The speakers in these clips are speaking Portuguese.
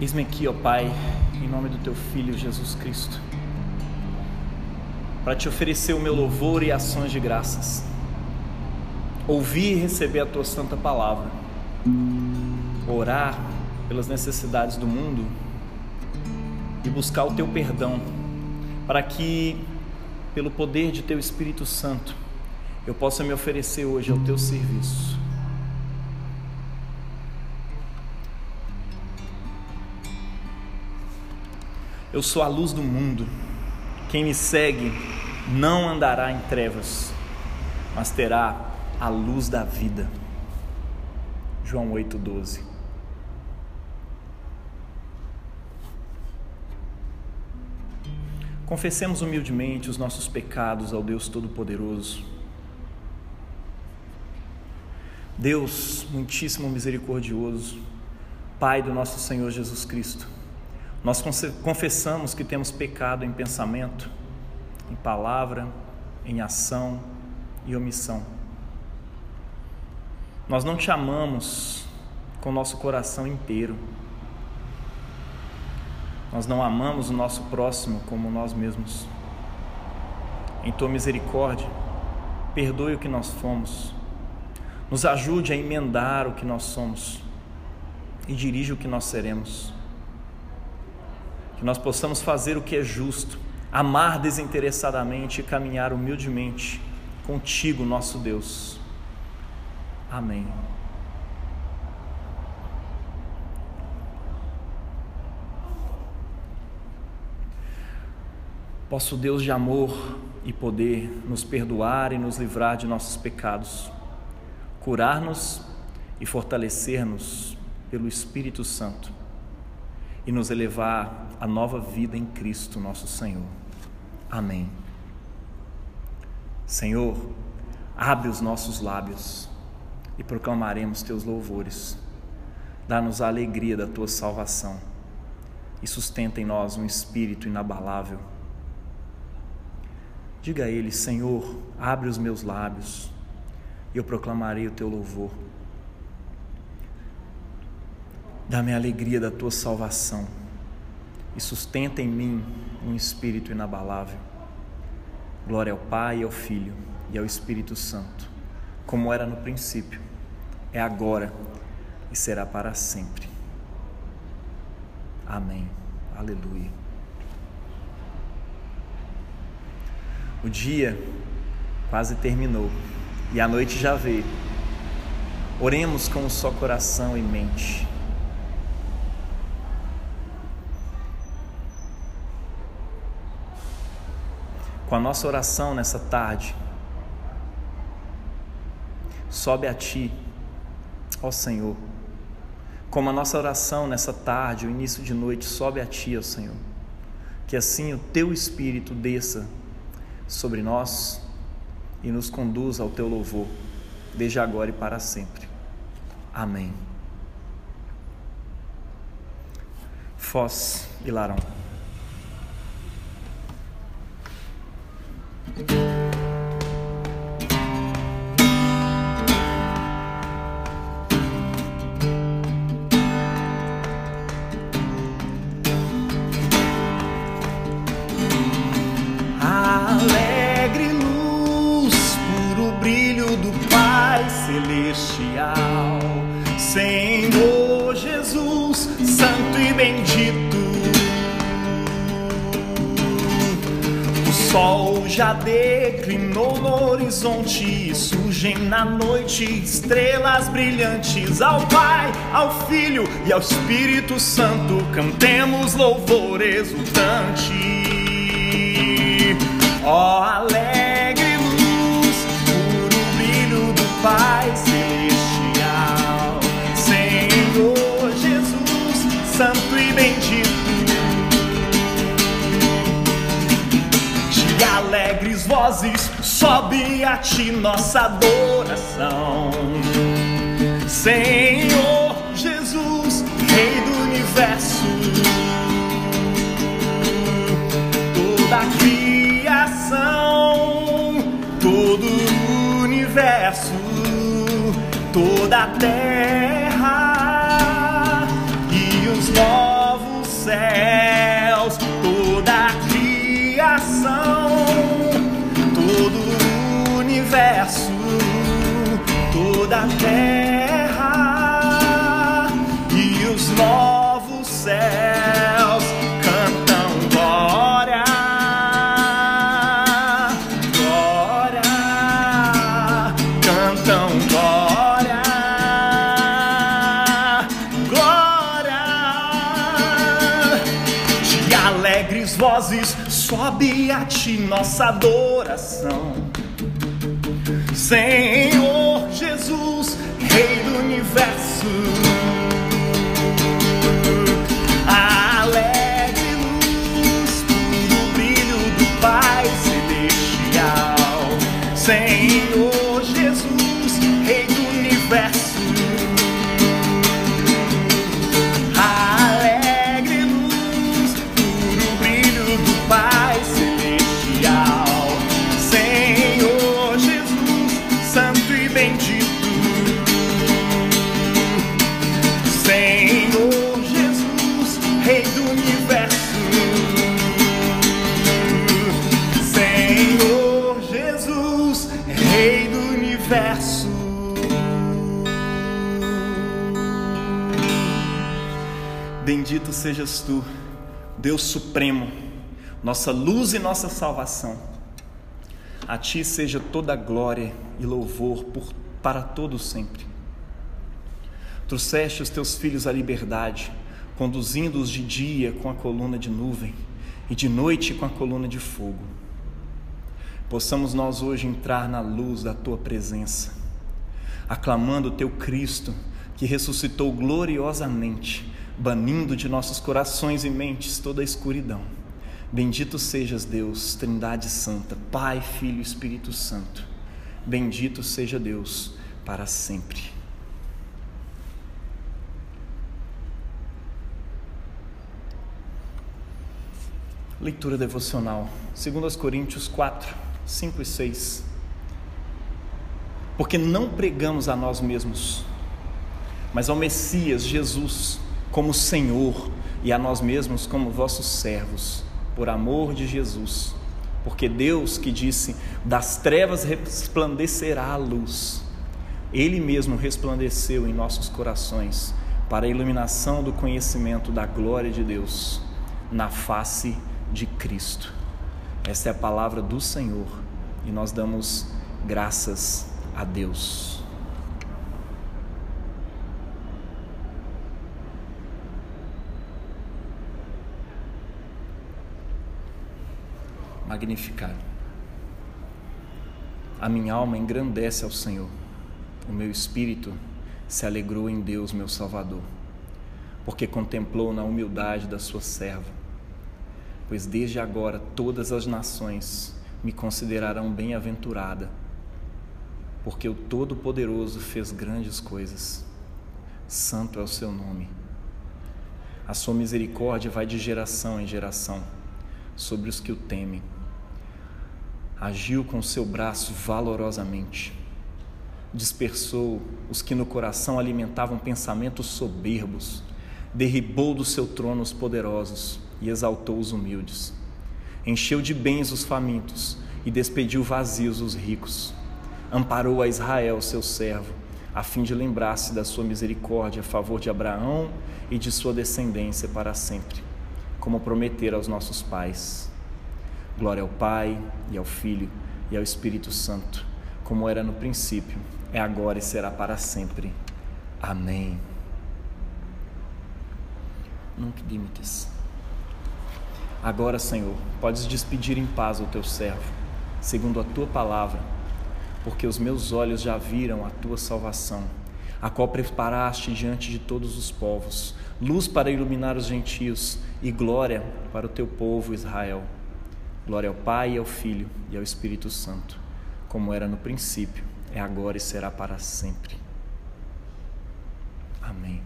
Eis-me aqui, ó Pai, em nome do Teu Filho Jesus Cristo, para te oferecer o meu louvor e ações de graças, ouvir e receber a Tua Santa Palavra, orar pelas necessidades do mundo e buscar o Teu perdão, para que, pelo poder de Teu Espírito Santo, eu possa me oferecer hoje ao Teu serviço Eu sou a luz do mundo. Quem me segue não andará em trevas, mas terá a luz da vida. João 8,12. Confessemos humildemente os nossos pecados ao Deus Todo-Poderoso. Deus, muitíssimo misericordioso, Pai do nosso Senhor Jesus Cristo, nós confessamos que temos pecado em pensamento, em palavra, em ação e omissão. Nós não te amamos com nosso coração inteiro. Nós não amamos o nosso próximo como nós mesmos. Em tua misericórdia, perdoe o que nós fomos. Nos ajude a emendar o que nós somos e dirige o que nós seremos que nós possamos fazer o que é justo, amar desinteressadamente e caminhar humildemente contigo, nosso Deus. Amém. Posso Deus de amor e poder nos perdoar e nos livrar de nossos pecados, curar-nos e fortalecer-nos pelo Espírito Santo e nos elevar à nova vida em Cristo nosso Senhor. Amém. Senhor, abre os nossos lábios e proclamaremos teus louvores. Dá-nos a alegria da tua salvação e sustenta em nós um espírito inabalável. Diga a Ele, Senhor, abre os meus lábios e eu proclamarei o teu louvor. Dá-me a alegria da tua salvação e sustenta em mim um espírito inabalável. Glória ao Pai, ao Filho e ao Espírito Santo, como era no princípio, é agora e será para sempre. Amém. Aleluia. O dia quase terminou e a noite já veio. Oremos com um só coração e mente. Com a nossa oração nessa tarde. Sobe a Ti, ó Senhor. Como a nossa oração nessa tarde, o início de noite, sobe a Ti, ó Senhor. Que assim o Teu Espírito desça sobre nós e nos conduza ao Teu louvor, desde agora e para sempre. Amém. Foz e Larão. Alegre luz, puro brilho do Pai Celestial, Senhor sol já declinou no horizonte, surgem na noite estrelas brilhantes. Ao Pai, ao Filho e ao Espírito Santo, cantemos louvor exultante. Ó oh, alegre luz, puro brilho do Pai Celestial, De alegres vozes sobe a ti nossa adoração, Senhor Jesus, Rei do universo. Toda a criação, todo o universo, toda a terra toda a terra e os novos céus cantam glória, glória, cantam glória, glória. De alegres vozes sobe a ti nossa adoração. Senhor Jesus, Rei do universo. Tu, Deus Supremo, nossa luz e nossa salvação. A ti seja toda glória e louvor por, para todos sempre. Trouxeste os teus filhos à liberdade, conduzindo-os de dia com a coluna de nuvem e de noite com a coluna de fogo. Possamos nós hoje entrar na luz da tua presença, aclamando o teu Cristo que ressuscitou gloriosamente, banindo de nossos corações e mentes toda a escuridão. Bendito sejas Deus, Trindade Santa, Pai, Filho e Espírito Santo. Bendito seja Deus para sempre. Leitura devocional, 2 Coríntios 4, 5 e 6. Porque não pregamos a nós mesmos, mas ao Messias Jesus como Senhor e a nós mesmos como vossos servos, por amor de Jesus. Porque Deus que disse: das trevas resplandecerá a luz, Ele mesmo resplandeceu em nossos corações para a iluminação do conhecimento da glória de Deus na face de Cristo. Esta é a palavra do Senhor e nós damos graças a Deus. Magnificado. A minha alma engrandece ao Senhor, o meu espírito se alegrou em Deus, meu Salvador, porque contemplou na humildade da sua serva pois desde agora todas as nações me considerarão bem-aventurada, porque o Todo-Poderoso fez grandes coisas. Santo é o seu nome. A sua misericórdia vai de geração em geração sobre os que o temem. Agiu com seu braço valorosamente. Dispersou os que no coração alimentavam pensamentos soberbos. Derribou do seu trono os poderosos e exaltou os humildes. Encheu de bens os famintos e despediu vazios os ricos. Amparou a Israel, seu servo, a fim de lembrar-se da sua misericórdia a favor de Abraão e de sua descendência para sempre, como prometera aos nossos pais. Glória ao Pai e ao Filho e ao Espírito Santo, como era no princípio, é agora e será para sempre. Amém. Nunca limites. Agora, Senhor, podes despedir em paz o teu servo, segundo a tua palavra, porque os meus olhos já viram a tua salvação, a qual preparaste diante de todos os povos, luz para iluminar os gentios e glória para o teu povo Israel. Glória ao Pai, ao Filho e ao Espírito Santo, como era no princípio, é agora e será para sempre. Amém.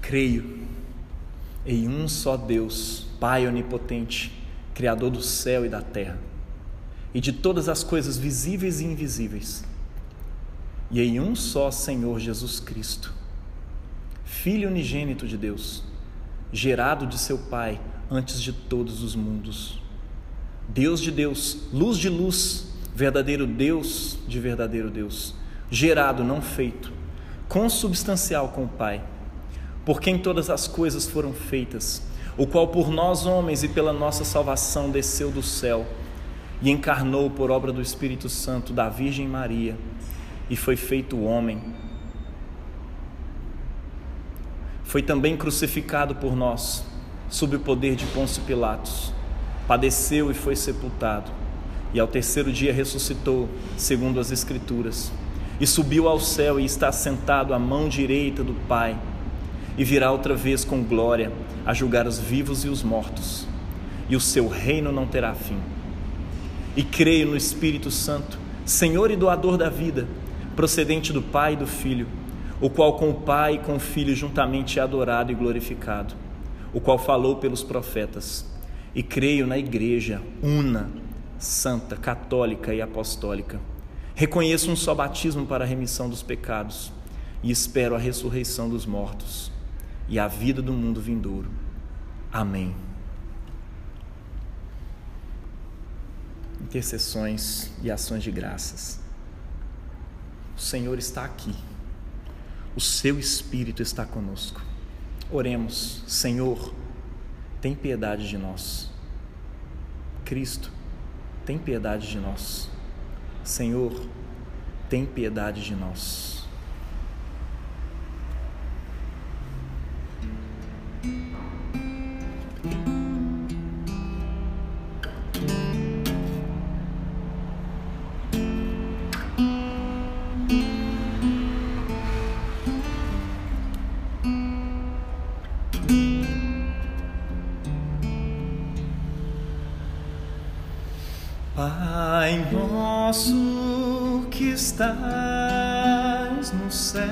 Creio em um só Deus, Pai onipotente, Criador do céu e da terra, e de todas as coisas visíveis e invisíveis, e em um só Senhor Jesus Cristo, Filho unigênito de Deus, gerado de seu Pai antes de todos os mundos. Deus de Deus, luz de luz, verdadeiro Deus de verdadeiro Deus, gerado, não feito, consubstancial com o Pai, por quem todas as coisas foram feitas, o qual por nós homens e pela nossa salvação desceu do céu e encarnou por obra do Espírito Santo da Virgem Maria e foi feito homem. Foi também crucificado por nós, sob o poder de Pôncio Pilatos. Padeceu e foi sepultado, e ao terceiro dia ressuscitou, segundo as Escrituras, e subiu ao céu e está sentado à mão direita do Pai, e virá outra vez com glória a julgar os vivos e os mortos, e o seu reino não terá fim. E creio no Espírito Santo, Senhor e doador da vida, procedente do Pai e do Filho, o qual com o Pai e com o Filho juntamente é adorado e glorificado, o qual falou pelos profetas. E creio na Igreja una, santa, católica e apostólica. Reconheço um só batismo para a remissão dos pecados e espero a ressurreição dos mortos e a vida do mundo vindouro. Amém. intercessões e ações de graças. O Senhor está aqui, o seu Espírito está conosco. Oremos, Senhor, tem piedade de nós. Cristo, tem piedade de nós. Senhor, tem piedade de nós. Nosso que estás no céu,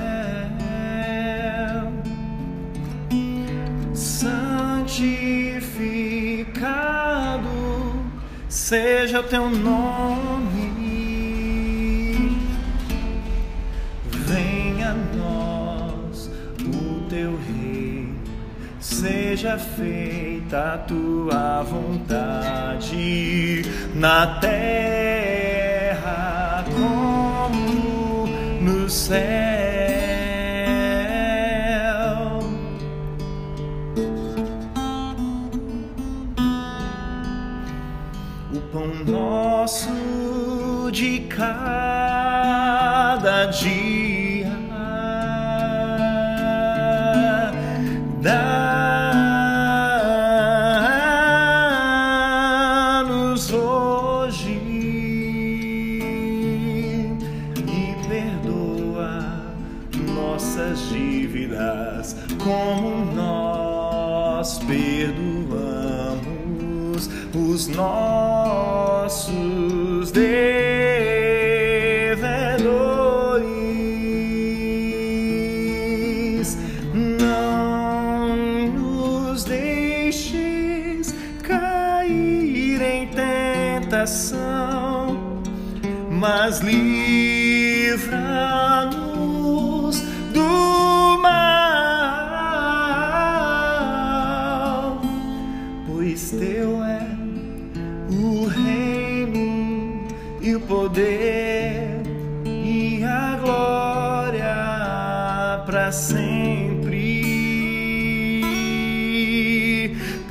santificado seja o teu nome, venha a nós o teu rei, seja feita a tua vontade na terra no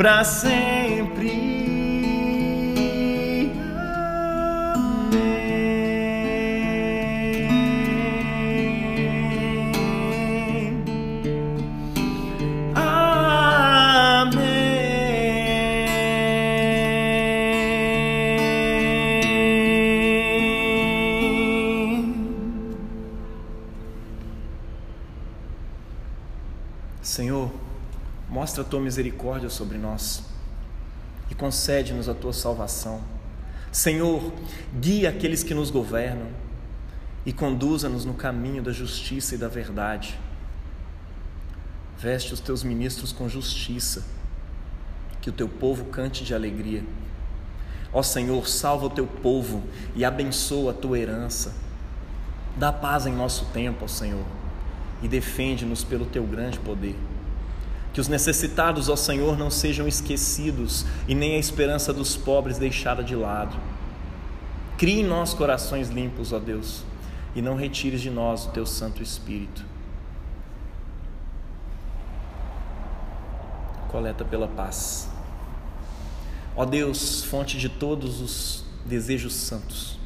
para sempre. Mostra a tua misericórdia sobre nós e concede-nos a tua salvação. Senhor, guia aqueles que nos governam e conduza-nos no caminho da justiça e da verdade. Veste os teus ministros com justiça, que o teu povo cante de alegria. Ó Senhor, salva o teu povo e abençoa a tua herança. Dá paz em nosso tempo, ó Senhor, e defende-nos pelo teu grande poder. Que os necessitados, ó Senhor, não sejam esquecidos e nem a esperança dos pobres deixada de lado. Crie em nós corações limpos, ó Deus, e não retires de nós o teu Santo Espírito. Coleta pela paz. Ó Deus, fonte de todos os desejos santos,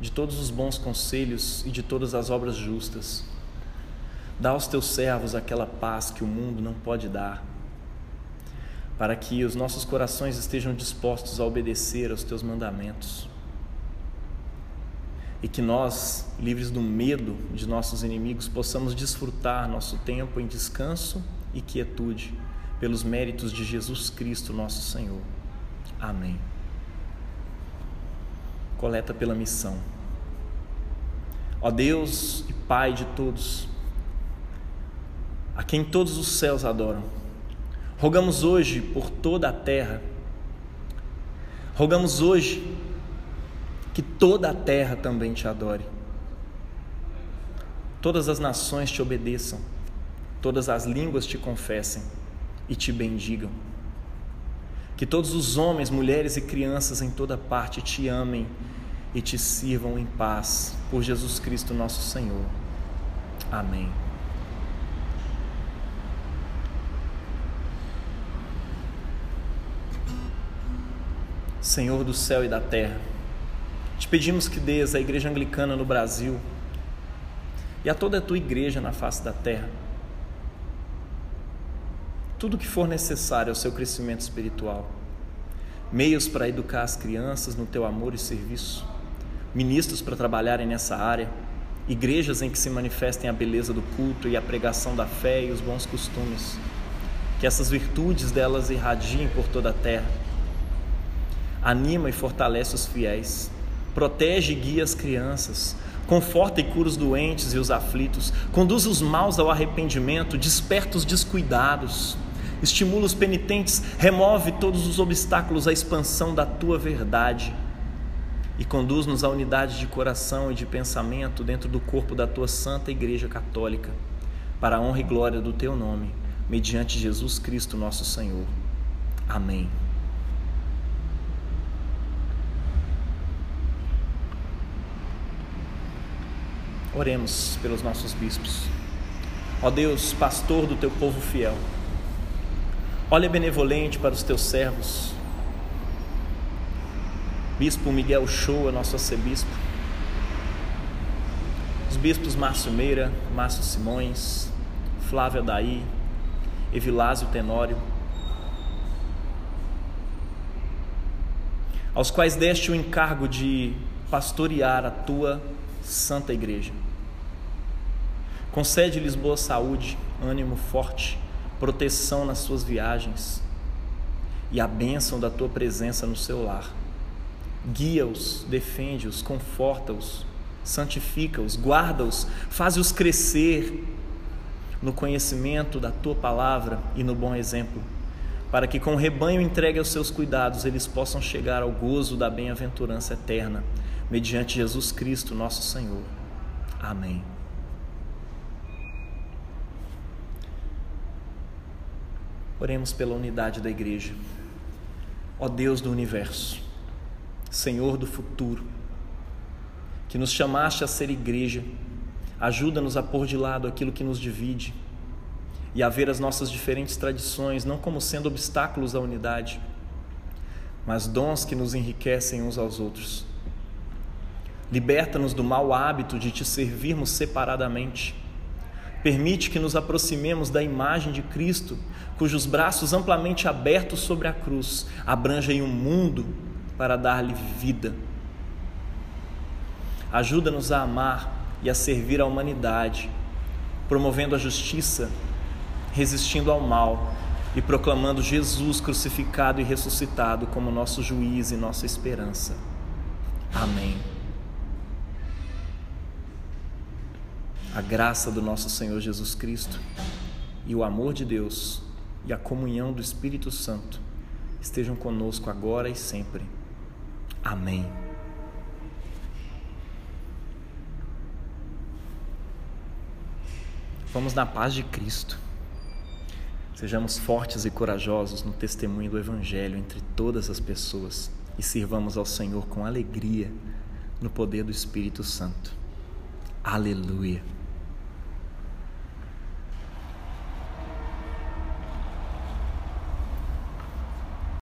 de todos os bons conselhos e de todas as obras justas, dá aos teus servos aquela paz que o mundo não pode dar, para que os nossos corações estejam dispostos a obedecer aos teus mandamentos e que nós, livres do medo de nossos inimigos, possamos desfrutar nosso tempo em descanso e quietude pelos méritos de Jesus Cristo, nosso Senhor. Amém. Coleta pela missão. Ó Deus e Pai de todos, a quem todos os céus adoram, rogamos hoje por toda a terra, rogamos hoje que toda a terra também te adore. Todas as nações te obedeçam, todas as línguas te confessem e te bendigam. Que todos os homens, mulheres e crianças em toda parte te amem e te sirvam em paz, por Jesus Cristo nosso Senhor. Amém. Senhor do céu e da terra, te pedimos que dês à Igreja Anglicana no Brasil e a toda a tua igreja na face da terra. Tudo o que for necessário ao seu crescimento espiritual, meios para educar as crianças no teu amor e serviço, ministros para trabalharem nessa área, igrejas em que se manifestem a beleza do culto e a pregação da fé e os bons costumes, que essas virtudes delas irradiem por toda a terra. Anima e fortalece os fiéis protege e guia as crianças, conforta e cura os doentes e os aflitos, conduz os maus ao arrependimento, desperta os descuidados, estimula os penitentes, remove todos os obstáculos à expansão da tua verdade e conduz-nos à unidade de coração e de pensamento dentro do corpo da tua santa Igreja Católica, para a honra e glória do teu nome, mediante Jesus Cristo, nosso Senhor. Amém. Oremos pelos nossos bispos. Ó Deus, pastor do teu povo fiel, olha benevolente para os teus servos. Bispo Miguel Shoa, nosso arcebispo. Os bispos Márcio Meira, Márcio Simões, Flávio Daí, Evilásio Tenório. Aos quais deste o encargo de pastorear a tua santa igreja. Concede-lhes boa saúde, ânimo forte, proteção nas suas viagens e a bênção da tua presença no seu lar. Guia-os, defende-os, conforta-os, santifica-os, guarda-os, faz-os crescer no conhecimento da tua palavra e no bom exemplo, para que com o rebanho entregue aos seus cuidados eles possam chegar ao gozo da bem-aventurança eterna, mediante Jesus Cristo, nosso Senhor. Amém. Oremos pela unidade da igreja. Ó Deus do universo, Senhor do futuro, que nos chamaste a ser igreja, ajuda-nos a pôr de lado aquilo que nos divide e a ver as nossas diferentes tradições não como sendo obstáculos à unidade, mas dons que nos enriquecem uns aos outros. Liberta-nos do mau hábito de te servirmos separadamente Permite que nos aproximemos da imagem de Cristo, cujos braços amplamente abertos sobre a cruz abrangem o um mundo para dar-lhe vida. Ajuda-nos a amar e a servir a humanidade, promovendo a justiça, resistindo ao mal e proclamando Jesus crucificado e ressuscitado como nosso juiz e nossa esperança. Amém. A graça do nosso Senhor Jesus Cristo e o amor de Deus e a comunhão do Espírito Santo estejam conosco agora e sempre. Amém. Vamos na paz de Cristo. Sejamos fortes e corajosos no testemunho do Evangelho entre todas as pessoas e sirvamos ao Senhor com alegria no poder do Espírito Santo. Aleluia.